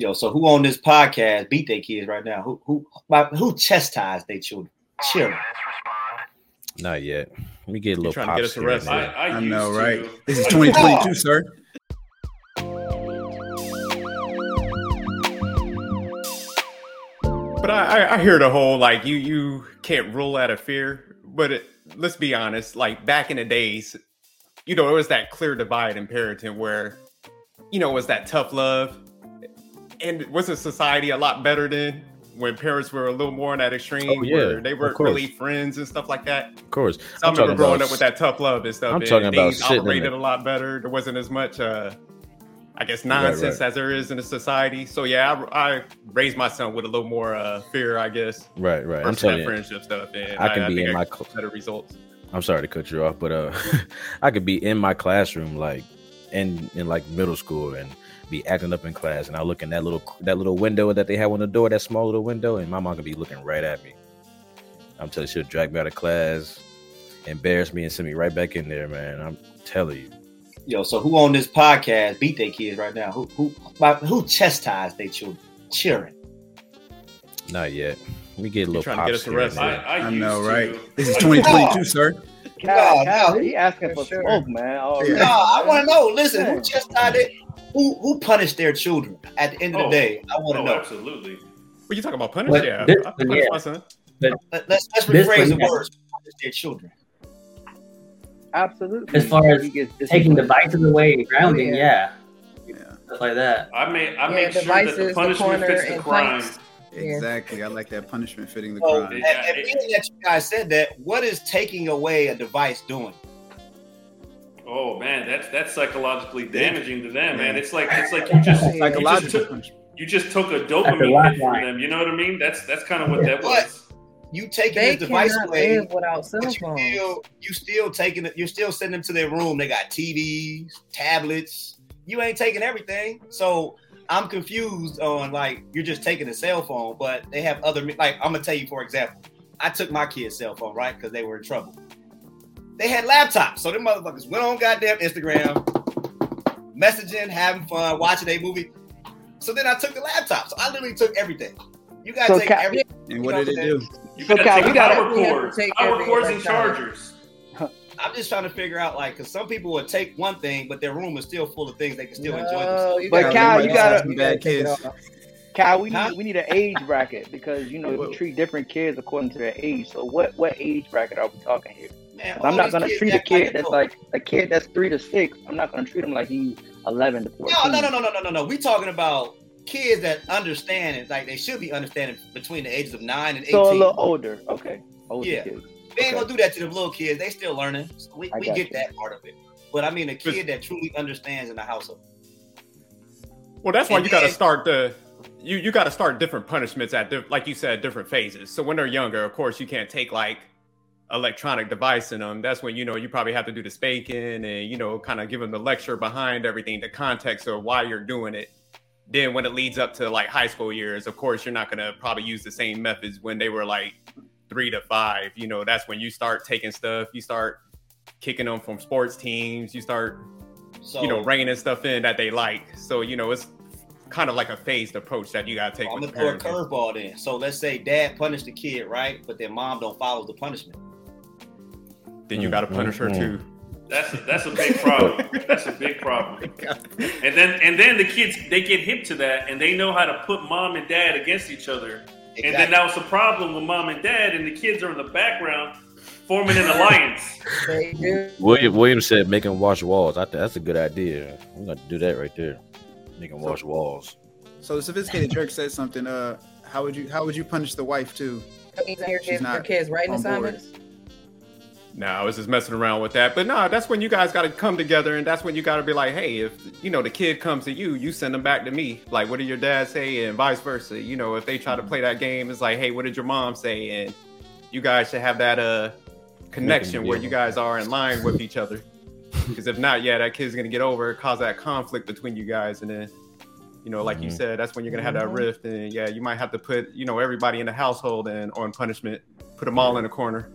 Yo, so who on this podcast beat their kids right now? Who who who chastised their children? Children. Not yet. Let me get a little trying to get us here arrested. there. I, I know, to- right? This is 2022, sir. But I, I, I hear the whole like you you can't rule out of fear. But it, let's be honest, like back in the days, you know, it was that clear divide in parenting where, you know, it was that tough love, and wasn't society a lot better then when parents were a little more on that extreme Oh, yeah, where they weren't really friends and stuff like that. Of course. So I I'm remember talking growing about up with that tough love and stuff. I'm and talking about things operated a lot better. There wasn't as much, uh, I guess, nonsense right. as there is in the society. So yeah, I, I raised my son with a little more uh, fear, I guess. Right, right. I'm telling you, friendship stuff. And I can be think in I my cl- better results. I'm sorry to cut you off, but uh, I could be in my classroom, like in in like middle school, and be acting up in class, and I look in that little that little window that they have on the door, that small little window, and my mom could be looking right at me. I'm telling you, she'll drag me out of class, embarrass me, and send me right back in there, man. I'm telling you. Yo, so who on this podcast beat their kids right now? Who who who chastised their children? Children. Not yet. We get a little trying to get us here arrested. I. I, I used know, to- right? This is 2022, sir. Cal, No, Cal, no. he asking for Sure. smoke, man. Oh, Yeah. No, I want to know. Listen, who Yeah. chastised it? Who who punished their children? At the end of Oh. the day, I want to Oh, know. absolutely. What you talking about? Punish? But yeah, this- I punish yeah. my son. Let, let's let's rephrase the words. Punish their children. absolutely. As far as He gets Taking disciplined. devices away, grounding, yeah. Yeah, stuff like that. I made I Yeah, make sure that devices, the the punishment corner, fits the and crime. punch. Yeah. exactly. I like that punishment fitting the So, crime. and, Yeah, and it- being that you guys said that, what is taking away a device doing? Oh man, that's that's psychologically damaging to them, man. It's like it's like you just you just Psychological took punishment. you just took a That's dopamine hit from them. You know what I mean? That's that's kind of what that What? was. You taking They the device away, live without cell but you still you still taking it. You're still sending them to their room. They got TVs, tablets. You ain't taking everything. So I'm confused on like you're just taking a cell phone, but they have other like I'm gonna tell you for example. I took my kid's cell phone right because they were in trouble. They had laptops, so them motherfuckers went on goddamn Instagram, messaging, having fun, watching a movie. So then I took the laptop. So I literally took everything. You guys So take Ca- everything. And what did it do? You So, gotta Cal, take we gotta- power we have to cords, take power every cords and electronic. chargers. I'm just trying to figure out like because some people would take one thing, but their room is still full of things they can still enjoy. No, Themselves. you But gotta- Cal, you gotta- have some bad kids. Cal, we need we need an age bracket because you know we treat different kids according to their age. So what what age bracket are we talking here? Man, 'Cause I'm not gonna kids treat a kid that's like a kid that's three to six. I'm not gonna treat him like he's eleven to fourteen. no, no, no, no, no, no, no, no. We talking about kids that understand it, like they should be understanding between the ages of nine and eighteen. So a little older. Okay. Older Yeah. kids. we ain't okay. gonna do that to them little kids. They still learning. So we we get you. that part of it. But I mean, a kid that truly understands in the household. Well, that's why And you got to start the you you got to start different punishments at diff- like you said different phases. So when they're younger, of course, you can't take like electronic device in them. That's when you know you probably have to do the spanking and you know kind of give them the lecture behind everything, the context of why you're doing it. Then when it leads up to like high school years, of course, you're not gonna probably use the same methods when they were like three to five. You know, that's when you start taking stuff. You start kicking them from sports teams. You start So you know, reining stuff in that they like. So, you know, it's kind of like a phased approach that you gotta take I'm gonna throw a curveball in. So let's say dad punished the kid, right? But their mom don't follow the punishment. Then you gotta punish her too. That's a, that's a big problem. That's a big problem. And then and then the kids they get hip to that and they know how to put mom and dad against each other. And then Exactly. that was a problem with mom and dad, and the kids are in the background forming an alliance. William William said make him wash walls. I think that's a good idea. I'm gonna do that right there. Make him wash walls. So the sophisticated jerk said something. Uh, how would you how would you punish the wife too? That She's kids, not your kids writing assignments. No, I was just messing around with that. But no, that's when you guys gotta come together and that's when you gotta be like, hey, if you know the kid comes to you, you send them back to me. Like, what did your dad say? And vice versa. You know, if they try to play that game, it's like, hey, what did your mom say? And you guys should have that uh connection where you guys are in line with each other. Because if not, yeah, that kid's gonna get over, it, cause that conflict between you guys, and then you know, like you Mhm. said, that's when you're gonna have that rift, and yeah, you might have to put you know everybody in the household and on punishment, put them all in a corner.